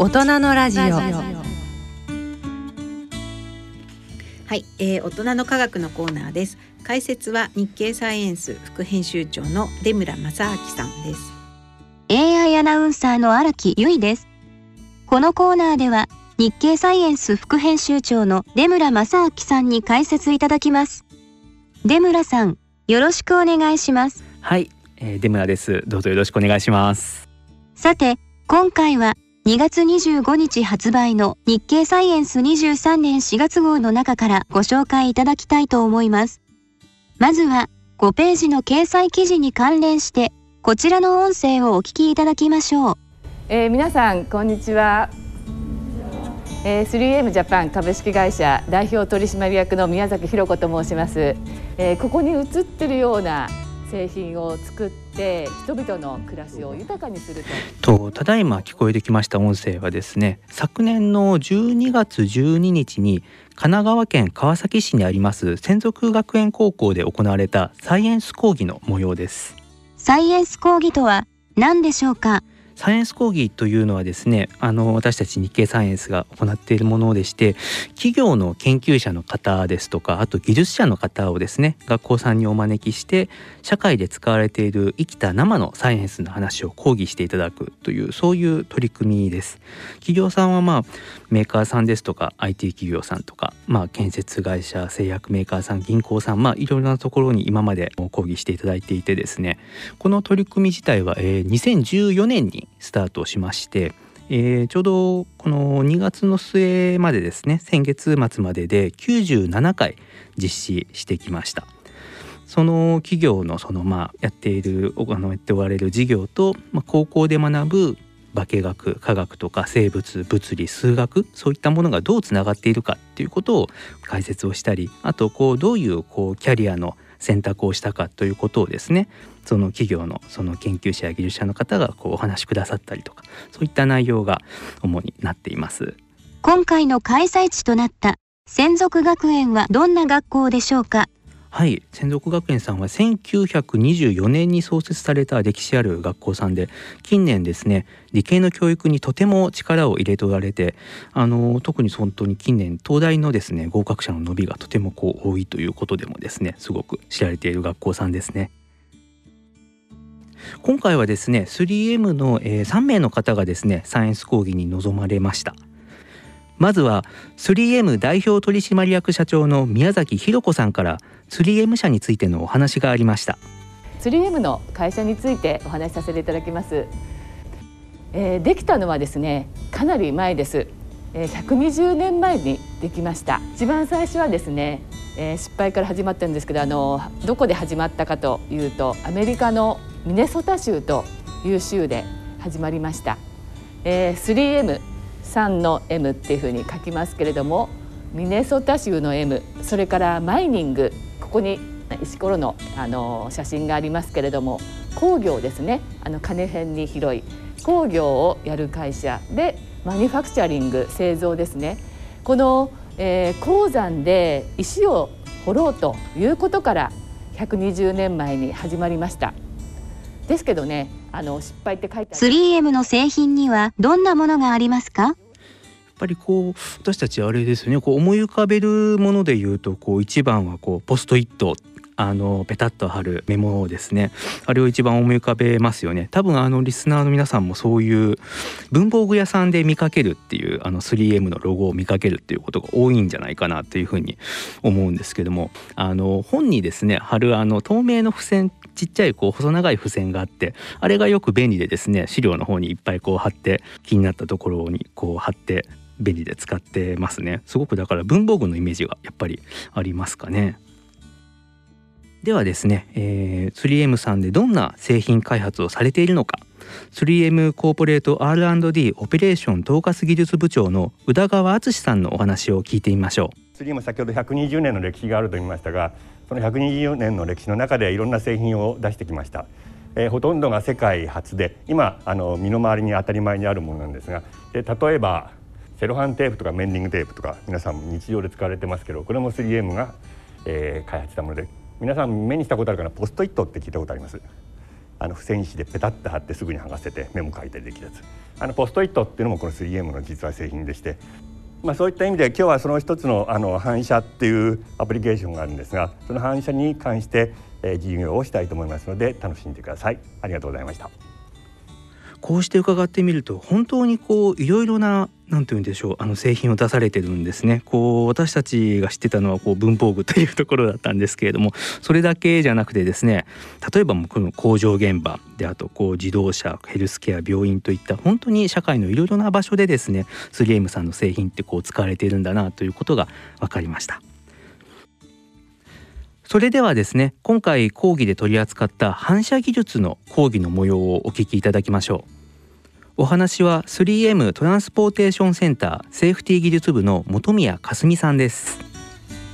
大人のラジオ。はい、えー、大人の科学のコーナーです。解説は日経サイエンス副編集長の出村正明さんです。AI アナウンサーの荒木由衣です。このコーナーでは日経サイエンス副編集長の出村正明さんに解説いただきます。出村さんよろしくお願いします。はい、えー、出村です。どうぞよろしくお願いします。さて今回は2月25日発売の日経サイエンス23年4月号の中からご紹介いただきたいと思います。まずは5ページの掲載記事に関連してこちらの音声をお聞きいただきましょう。えー、皆さんこんにちは。えー、3M ジャパン株式会社代表取締役の宮崎弘子と申します。えー、ここに映ってるような製品を作って人々の暮らしを豊かにすると。とただいま聞こえてきました音声はですね昨年の12月12日に神奈川県川崎市にあります専属学園高校で行われたサイエンス講義の模様です。サイエンス講義とは何でしょうか？サイエンス講義というのはですねあの私たち日経サイエンスが行っているものでして企業の研究者の方ですとかあと技術者の方をですね学校さんにお招きして社会で使われている生きた生のサイエンスの話を講義していただくというそういう取り組みです。企業さんはまあメーカーさんですとか IT 企業さんとかまあ建設会社製薬メーカーさん銀行さんまあいろいろなところに今まで講義していただいていてですねこの取り組み自体は、えー、2014年にスタートしまして、えー、ちょうどこの2月の末までですね先月末までで97回実施してきました。その企業のそのまあやっているあのやっておられる事業と、まあ、高校で学ぶ化学科学とか生物物理数学そういったものがどうつながっているかっていうことを解説をしたりあとこうどういうこうキャリアの選択をしたかということをですねその企業のその研究者や技術者の方がこうお話しくださったりとかそういった内容が主になっています。今回の開催地となった専属学園はどんな学校でしょうか？はい専属学園さんは1924年に創設された歴史ある学校さんで近年ですね理系の教育にとても力を入れておられてあの特に本当に近年東大のですね合格者の伸びがとてもこう多いということでもですねすごく知られている学校さんですね。今回はですね 3M の、3名の方がですねサイエンス講義に臨まれましたまずは 3M 代表取締役社長の宮崎弘子さんから 3M 社についてのお話がありました。3M の会社についてお話しさせていただきます、えー、できたのはですねかなり前です。120年前にできました。一番最初はですね、えー、失敗から始まったんですけどあのどこで始まったかというとアメリカのミネソタ州という州で始まりました、えー、3M 3の M っていうふうに書きますけれどもミネソタ州の M それからマイニングここに石ころのあの写真がありますけれども工業ですね。あの金辺に広い工業をやる会社でマニファクチャリング製造ですね。この、えー、鉱山で石を掘ろうということから120年前に始まりました。ですけどねあの失敗って書いてある。3M の製品にはどんなものがありますか？ぱりこう私たちあれですね。こう思い浮かべるもので言うとこう一番はこうポストイットあのペタッと貼るメモをですね。あれを一番思い浮かべますよね。多分あのリスナーの皆さんもそういう文房具屋さんで見かけるっていうあの 3M のロゴを見かけるっていうことが多いんじゃないかなというふうに思うんですけども。あの本にですね貼るあの透明の付箋ちっちゃいこう細長い付箋があってあれがよく便利でですね資料の方にいっぱいこう貼って気になったところにこう貼って便利で使ってますね。すごくだから文房具のイメージがやっぱりありますかね。ではですね、えー、3M さんでどんな製品開発をされているのか。3M コーポレート R&D オペレーション統括技術部長の宇田川敦さんのお話を聞いてみましょう。3M 先ほど120年の歴史があると言いましたがその120年の歴史の中でいろんな製品を出してきました、えー、ほとんどが世界初で今あの身の回りに当たり前にあるものなんですがで例えばセロハンテープとかメンディングテープとか皆さん日常で使われてますけどこれも 3M が、えー、開発したもので皆さん目にしたことあるかな？ポストイットって聞いたことあります？あの付箋紙でペタッと貼ってすぐに剥がせてメモ書いたりできるやつ。あのポストイットっていうのもこの 3M の実は製品でして、まあ、そういった意味で今日はその一つのあの反射っていうアプリケーションがあるんですがその反射に関して、えー、授業をしたいと思いますので楽しんでください。ありがとうございました。こうして伺ってみると本当にこういろいろな何て言うんでしょうあの製品を出されてるんですねこう私たちが知ってたのはこう文房具というところだったんですけれどもそれだけじゃなくてですね例えばこの工場現場であとこう自動車ヘルスケア病院といった本当に社会のいろいろな場所でですね 3M さんの製品ってこう使われているんだなということが分かりました。それではですね今回講義で取り扱った反射技術の講義の模様をお聞きいただきましょう。お話は 3M トランスポーテーションセンターセーフティ技術部の本宮かすみさんです。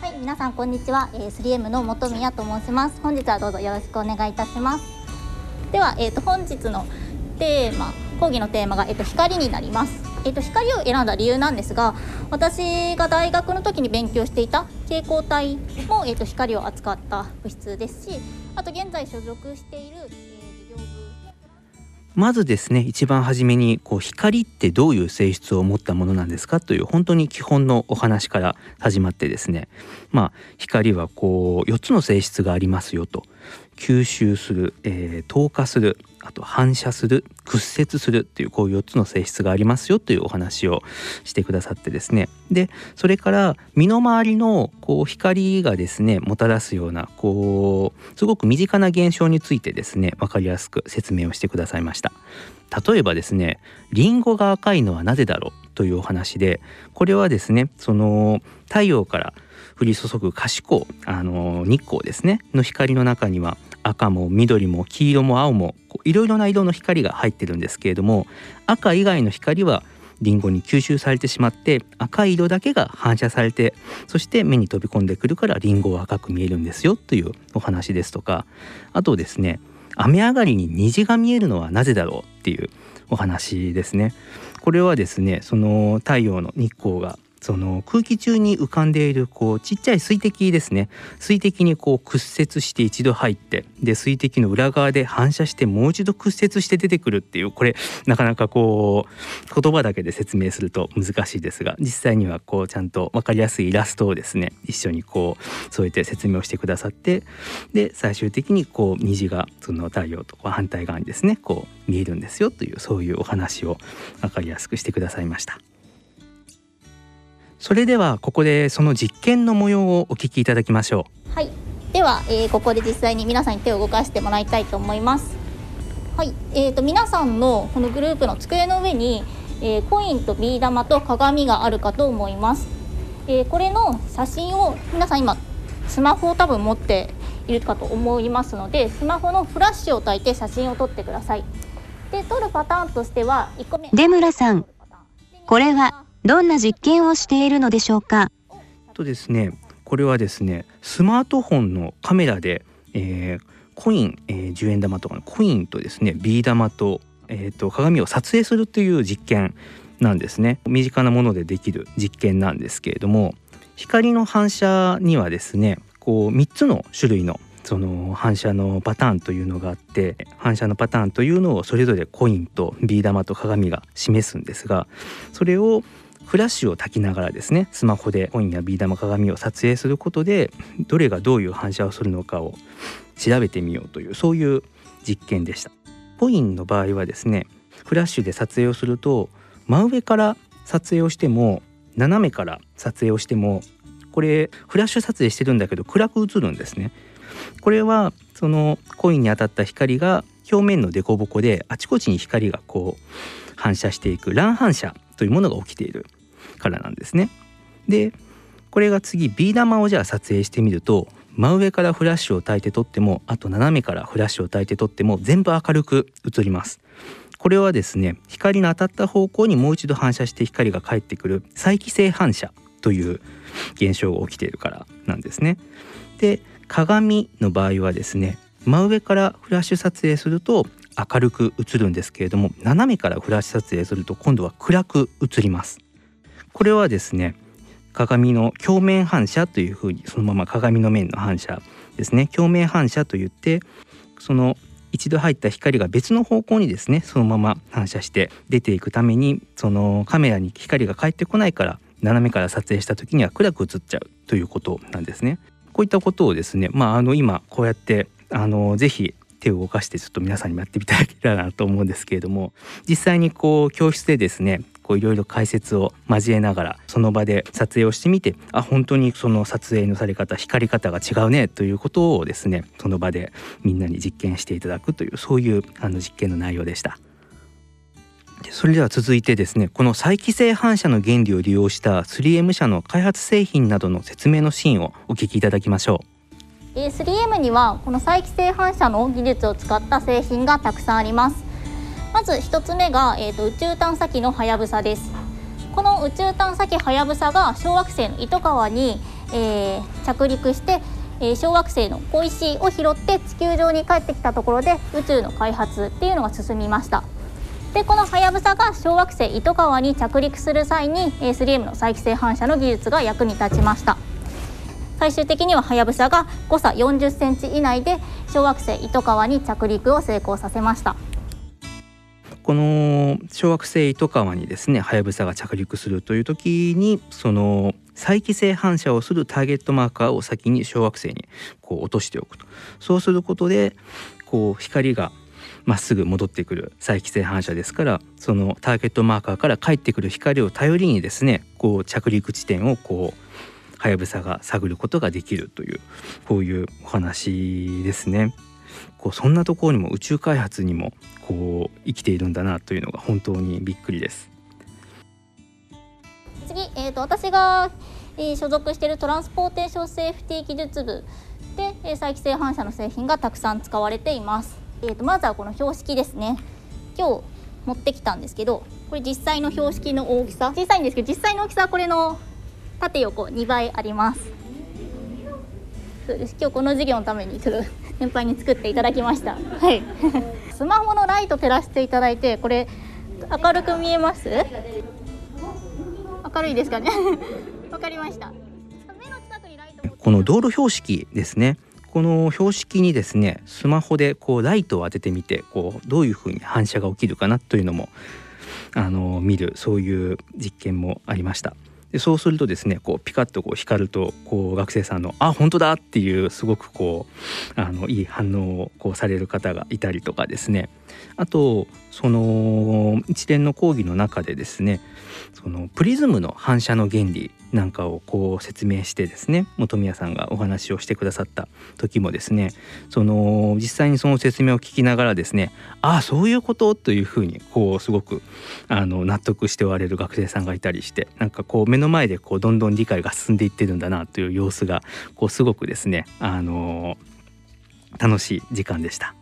はい皆さんこんにちは、えー、3M の本宮と申します。本日はどうぞよろしくお願いいたします。ではえっ、ー、と本日のテーマ講義のテーマがえっ、ー、と光になります。えっと、光を選んだ理由なんですが私が大学の時に勉強していた蛍光体も、えっと、光を扱った物質ですしあと現在所属しているまずですね一番初めにこう光ってどういう性質を持ったものなんですかという本当に基本のお話から始まってですね。まあ光はこう4つの性質がありますよと。吸収する、えー、透過するあと反射する屈折するっていうこう4つの性質がありますよというお話をしてくださってですね。でそれから身の回りのこう光がですねもたらすようなこうすごく身近な現象についてですね分かりやすく説明をしてくださいました。例えばですねリンゴが赤いのはなぜだろうというお話でこれはですねその太陽から降り注ぐ可視光あの日光ですねの光の中には赤も緑も黄色も青もいろいろな色の光が入ってるんですけれども赤以外の光はリンゴに吸収されてしまって赤い色だけが反射されてそして目に飛び込んでくるからリンゴは赤く見えるんですよというお話ですとかあとですね雨上がりに虹が見えるのはなぜだろうっていうお話ですね。これはですねその太陽の日光がその空気中に浮かんでいるこうちっちゃい水滴ですね水滴にこう屈折して一度入ってで水滴の裏側で反射してもう一度屈折して出てくるっていうこれなかなかこう言葉だけで説明すると難しいですが実際にはこうちゃんと分かりやすいイラストをですね一緒にこうそうやって説明をしてくださってで最終的にこう虹がその太陽と反対側にですねこう見えるんですよというそういうお話を分かりやすくしてくださいました。それではここでその実験の模様をお聞きいただきましょう。はい。では、えー、ここで実際に皆さんに手を動かしてもらいたいと思います。はい、えーと、皆さんのこのグループの机の上に、えー、コインとビー玉と鏡があるかと思います、えー、これの写真を皆さん今スマホを多分持っているかと思いますのでスマホのフラッシュを焚いて写真を撮ってください。で撮るパターンとしては1個目。出村さんこれはどんな実験をしているのでしょうか？とですねこれはですねスマートフォンのカメラで、えー、コイン、えー、10円玉とかのコインとですねビー玉と,、えーと、鏡を撮影するという実験なんですね。身近なものでできる実験なんですけれども光の反射にはですねこう3つの種類のその反射のパターンというのがあって反射のパターンというのをそれぞれコインとビー玉と鏡が示すんですがそれをフラッシュを焚きながらですねスマホでコインやビー玉鏡を撮影することでどれがどういう反射をするのかを調べてみようというそういう実験でした。コインの場合はですねフラッシュで撮影をすると真上から撮影をしても斜めから撮影をしてもこれフラッシュ撮影してるんだけど暗く映るんですね。これはそのコインに当たった光が表面の凸凹であちこちに光がこう反射していく乱反射というものが起きている。からなんですね。でこれが次ビー玉をじゃあ撮影してみると真上からフラッシュを焚いて撮ってもあと斜めからフラッシュを焚いて撮っても全部明るく映ります。これはですね光の当たった方向にもう一度反射して光が返ってくる再帰性反射という現象が起きているからなんですね。で鏡の場合はですね真上からフラッシュ撮影すると明るく映るんですけれども斜めからフラッシュ撮影すると今度は暗く映りますこれはですね鏡の鏡面反射というふうにそのまま鏡の面の反射ですね鏡面反射といってその一度入った光が別の方向にですねそのまま反射して出ていくためにそのカメラに光が返ってこないから斜めから撮影した時には暗く映っちゃうということなんですね。こういったことをですね、まあ、あの今こうやってあのぜひ手を動かしてちょっと皆さんにもやってみたらなと思うんですけれども実際にこう教室でですねこういろいろ解説を交えながらその場で撮影をしてみてあ本当にその撮影のされ方光り方が違うねということをですねその場でみんなに実験していただくというそういうあの実験の内容でした。それでは続いてですねこの再帰性反射の原理を利用した 3M 社の開発製品などの説明のシーンをお聞きいただきましょう 3M にはこの再帰性反射の技術を使った製品がたくさんありますまず1つ目が、えーと、宇宙探査機のはやぶさです。この宇宙探査機はやぶさが小惑星の糸川に、えー、着陸してえ小惑星の小石を拾って地球上に帰ってきたところで宇宙の開発っていうのが進みました。でこのはやぶさが小惑星糸川に着陸する際に 3M の再帰性反射の技術が役に立ちました。最終的にははやぶさが誤差40センチ以内で小惑星糸川に着陸を成功させました。この小惑星糸川にですねはやぶさが着陸するという時にその再帰性反射をするターゲットマーカーを先に小惑星にこう落としておくとそうすることでこう光がまっすぐ戻ってくる再帰性反射ですからそのターゲットマーカーから返ってくる光を頼りにですねこう着陸地点をこうはやぶさが探ることができるというこういうお話ですね。こうそんなところにも宇宙開発にもこう生きているんだなというのが本当にびっくりです。次、えーと、私が、えー、所属しているトランスポーテーションセーフティ技術部で、えー、再帰性反射の製品がたくさん使われています。えーと、まずはこの標識ですね今日持ってきたんですけどこれ実際の標識の大きさ小さいんですけど実際の大きさはこれの縦横2倍ありますそうです今日この授業のためにちょっと先輩に作っていただきました。はい。スマホのライト照らしていただいてこれ明るく見えます？明るいですかね？わかりました。この道路標識ですね。この標識にですねスマホでこうライトを当ててみてこうどういうふうに反射が起きるかなというのもあの見るそういう実験もありました。でそうするとですねこうピカッとこう光るとこう学生さんの「あ本当だ!」っていうすごくこうあのいい反応をこうされる方がいたりとかですねあとその一連の講義の中でですねそのプリズムの反射の原理なんかをこう説明してですね本宮さんがお話をしてくださった時もですねその実際にその説明を聞きながらですねああそういうことというふうにこうすごくあの納得しておられる学生さんがいたりしてなんかこう目の前でこうどんどん理解が進んでいってるんだなという様子がこうすごくですねあの楽しい時間でした。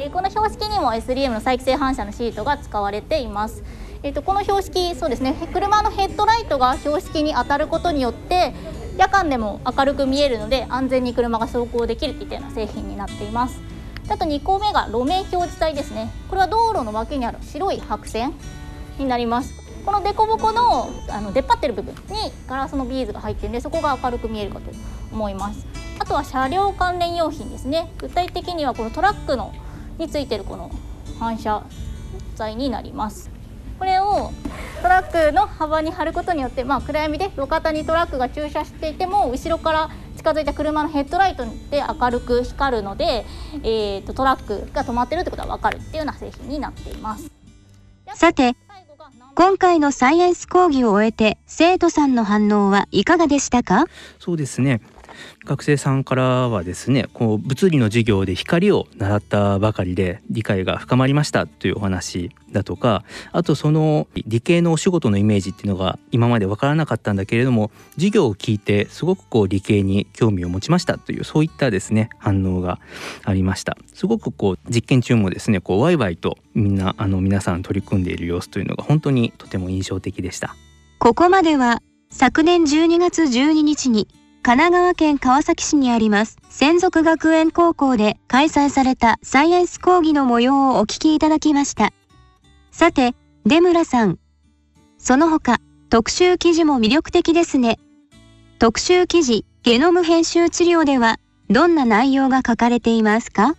えー、この標識にも SLM の再帰性反射のシートが使われています。えーと、この標識そうですね車のヘッドライトが標識に当たることによって夜間でも明るく見えるので安全に車が走行できるといったような製品になっています。あと2個目が路面表示帯ですね。これは道路の脇にある白い白線になります。この凸凹のあの出っ張ってる部分にガラスのビーズが入っているのでそこが明るく見えるかと思います。あとは車両関連用品ですね。具体的にはこのトラックのについてるこの反射材になります。これをトラックの幅に貼ることによって、まあ、暗闇で路肩にトラックが駐車していても後ろから近づいた車のヘッドライトで明るく光るので、えーと、トラックが止まってるってことが分かるっていうような製品になっています。さて今回のサイエンス講義を終えて生徒さんの反応はいかがでしたか？そうですね学生さんからはですねこう物理の授業で光を習ったばかりで理解が深まりましたというお話だとかあとその理系のお仕事のイメージっていうのが今まで分からなかったんだけれども授業を聞いてすごくこう理系に興味を持ちましたというそういったですね反応がありました。すごくこう実験中もですねこうワイワイとみんなあの皆さん取り組んでいる様子というのが本当にとても印象的でした。ここまでは昨年12月12日に神奈川県川崎市にあります専属学園高校で開催されたサイエンス講義の模様をお聞きいただきました。さて、出村さん。その他、特集記事も魅力的ですね。特集記事、ゲノム編集治療では、どんな内容が書かれていますか？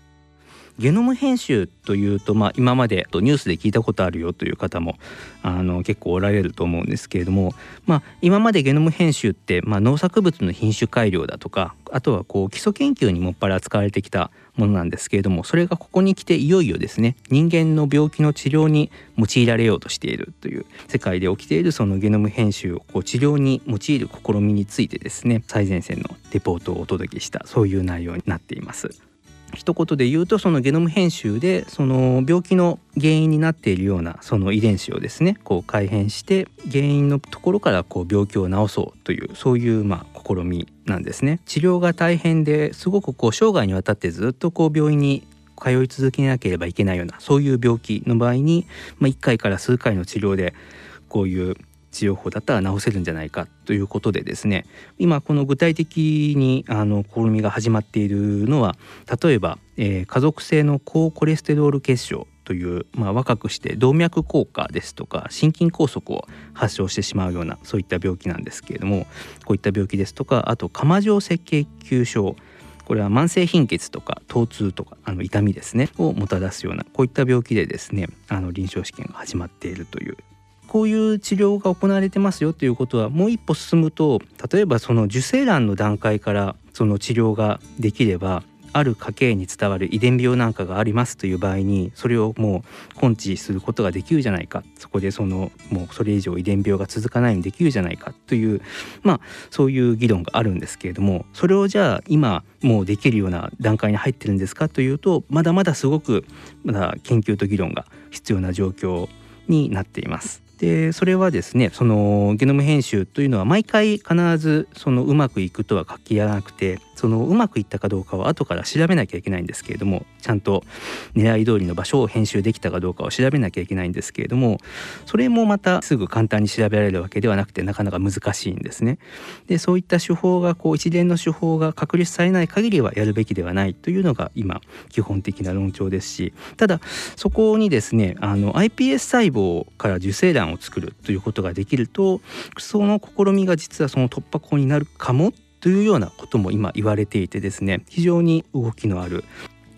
ゲノム編集というと、まあ、今までニュースで聞いたことあるよという方もあの結構おられると思うんですけれども、まあ、今までゲノム編集って、まあ、農作物の品種改良だとかあとはこう基礎研究にもっぱら使われてきたものなんですけれどもそれがここに来ていよいよですね人間の病気の治療に用いられようとしているという世界で起きているそのゲノム編集をこう治療に用いる試みについてですね最前線のレポートをお届けしたそういう内容になっています。一言で言うとそのゲノム編集でその病気の原因になっているようなその遺伝子をですねこう改変して原因のところからこう病気を治そうというそういうまあ試みなんですね。治療が大変ですごくこう生涯にわたってずっとこう病院に通い続けなければいけないようなそういう病気の場合に、まあ、1回から数回の治療でこういう治療法だったら治せるんじゃないかということでですね今この具体的にあの試みが始まっているのは例えば、えー、家族性の高コレステロール血症という、まあ、若くして動脈硬化ですとか心筋梗塞を発症してしまうようなそういった病気なんですけれどもこういった病気ですとかあと釜状赤血球症これは慢性貧血とか疼痛とかあの痛みですねをもたらすようなこういった病気でですねあの臨床試験が始まっているというこういう治療が行われてますよということはもう一歩進むと例えばその受精卵の段階からその治療ができればある家系に伝わる遺伝病なんかがありますという場合にそれをもう根治することができるじゃないかそこでそのもうそれ以上遺伝病が続かないようにできるじゃないかというまあそういう議論があるんですけれどもそれをじゃあ今もうできるような段階に入ってるんですかというとまだまだすごくまだ研究と議論が必要な状況になっています。でそれはですねそのゲノム編集というのは毎回必ずそのうまくいくとは書きやらなくてそのうまくいったかどうかは後から調べなきゃいけないんですけれどもちゃんと狙い通りの場所を編集できたかどうかを調べなきゃいけないんですけれどもそれもまたすぐ簡単に調べられるわけではなくてなかなか難しいんですね。でそういった手法がこう一連の手法が確立されない限りはやるべきではないというのが今基本的な論調ですしただそこにですねあの iPS 細胞から受精卵を作るということができるとその試みが実はその突破口になるかもというようなことも今言われていてですね非常に動きのある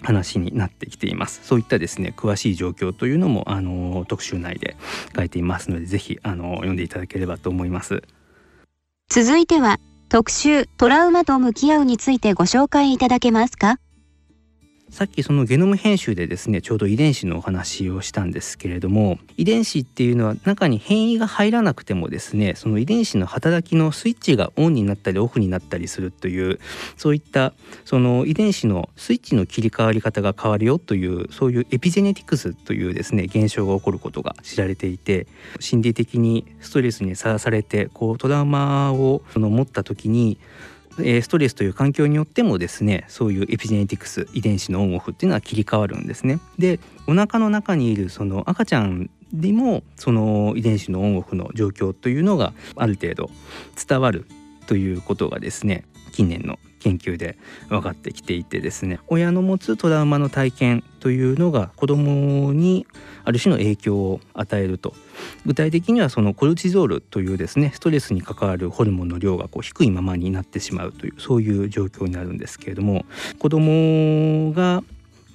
話になってきています。そういったですね詳しい状況というのもあの特集内で書いていますのでぜひあの読んでいただければと思います。続いては特集トラウマと向き合うについてご紹介いただけますか？さっきそのゲノム編集でですねちょうど遺伝子のお話をしたんですけれども遺伝子っていうのは中に変異が入らなくてもですねその遺伝子の働きのスイッチがオンになったりオフになったりするというそういったその遺伝子のスイッチの切り替わり方が変わるよというそういうエピジェネティクスというですね現象が起こることが知られていて心理的にストレスにさらされてこうトラウマを持った時にえストレスという環境によってもですねそういうエピジェネティクス遺伝子のオンオフっていうのは切り替わるんですね。でお腹の中にいるその赤ちゃんにもその遺伝子のオンオフの状況というのがある程度伝わるということがですね近年の研究で分かってきていてですね親の持つトラウマの体験というのが子どもにある種の影響を与えると。具体的にはそのコルチゾールというですねストレスに関わるホルモンの量がこう低いままになってしまうというそういう状況になるんですけれども子どもが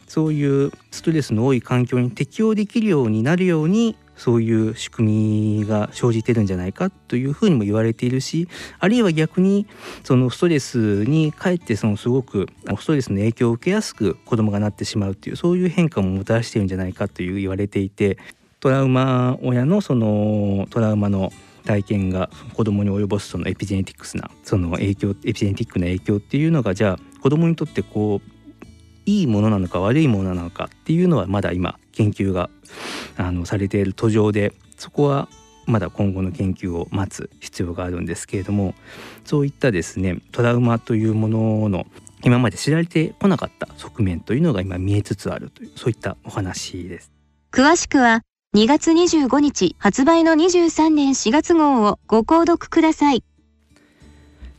そういうストレスの多い環境に適応できるようになるようにそういう仕組みが生じてるんじゃないかというふうにも言われているしあるいは逆にそのストレスにかえってそのすごくストレスの影響を受けやすく子供がなってしまうというそういう変化ももたらしてるんじゃないかという言われていてトラウマ親のそのトラウマの体験が子供に及ぼすそのエピジェネティクスなその影響エピジェネティックな影響っていうのがじゃあ子供にとってこういいものなのか悪いものなのかっていうのはまだ今研究があのされている途上でそこはまだ今後の研究を待つ必要があるんですけれどもそういったですねトラウマというものの今まで知られてこなかった側面というのが今見えつつあるというそういったお話です。詳しくは2月25日発売の23年4月号をご購読ください。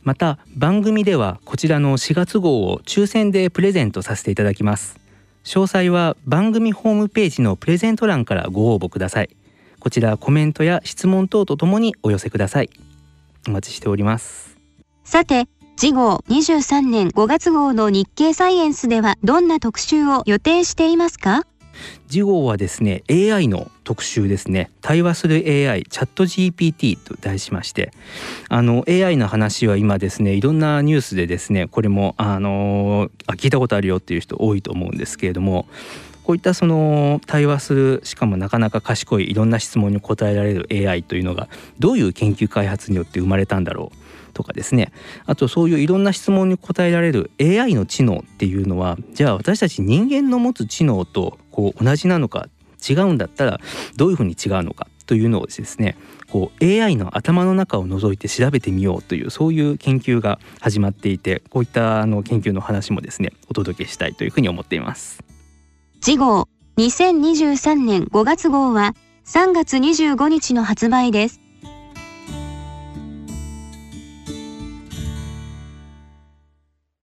また番組ではこちらの4月号を抽選でプレゼントさせていただきます詳細は番組ホームページのプレゼント欄からご応募ください。こちらコメントや質問等とともにお寄せください。お待ちしております。さて次号23年5月号の日経サイエンスではどんな特集を予定していますか？次号はですね AI の特集ですね。対話する AI チャット GPT と題しまして。あの AI の話は今ですねいろんなニュースでですねこれもあのあ聞いたことあるよっていう人多いと思うんですけれどもこういったその対話するしかもなかなか賢いいろんな質問に答えられる AI というのがどういう研究開発によって生まれたんだろうとかですね。あとそういういろんな質問に答えられる AI の知能っていうのはじゃあ私たち人間の持つ知能とこう同じなのか違うんだったらどういうふうに違うのかというのをですねこう AI の頭の中を覗いて調べてみようというそういう研究が始まっていてこういったあの研究の話もですねお届けしたいというふうに思っています。次号2023年5月号は3月25日の発売です。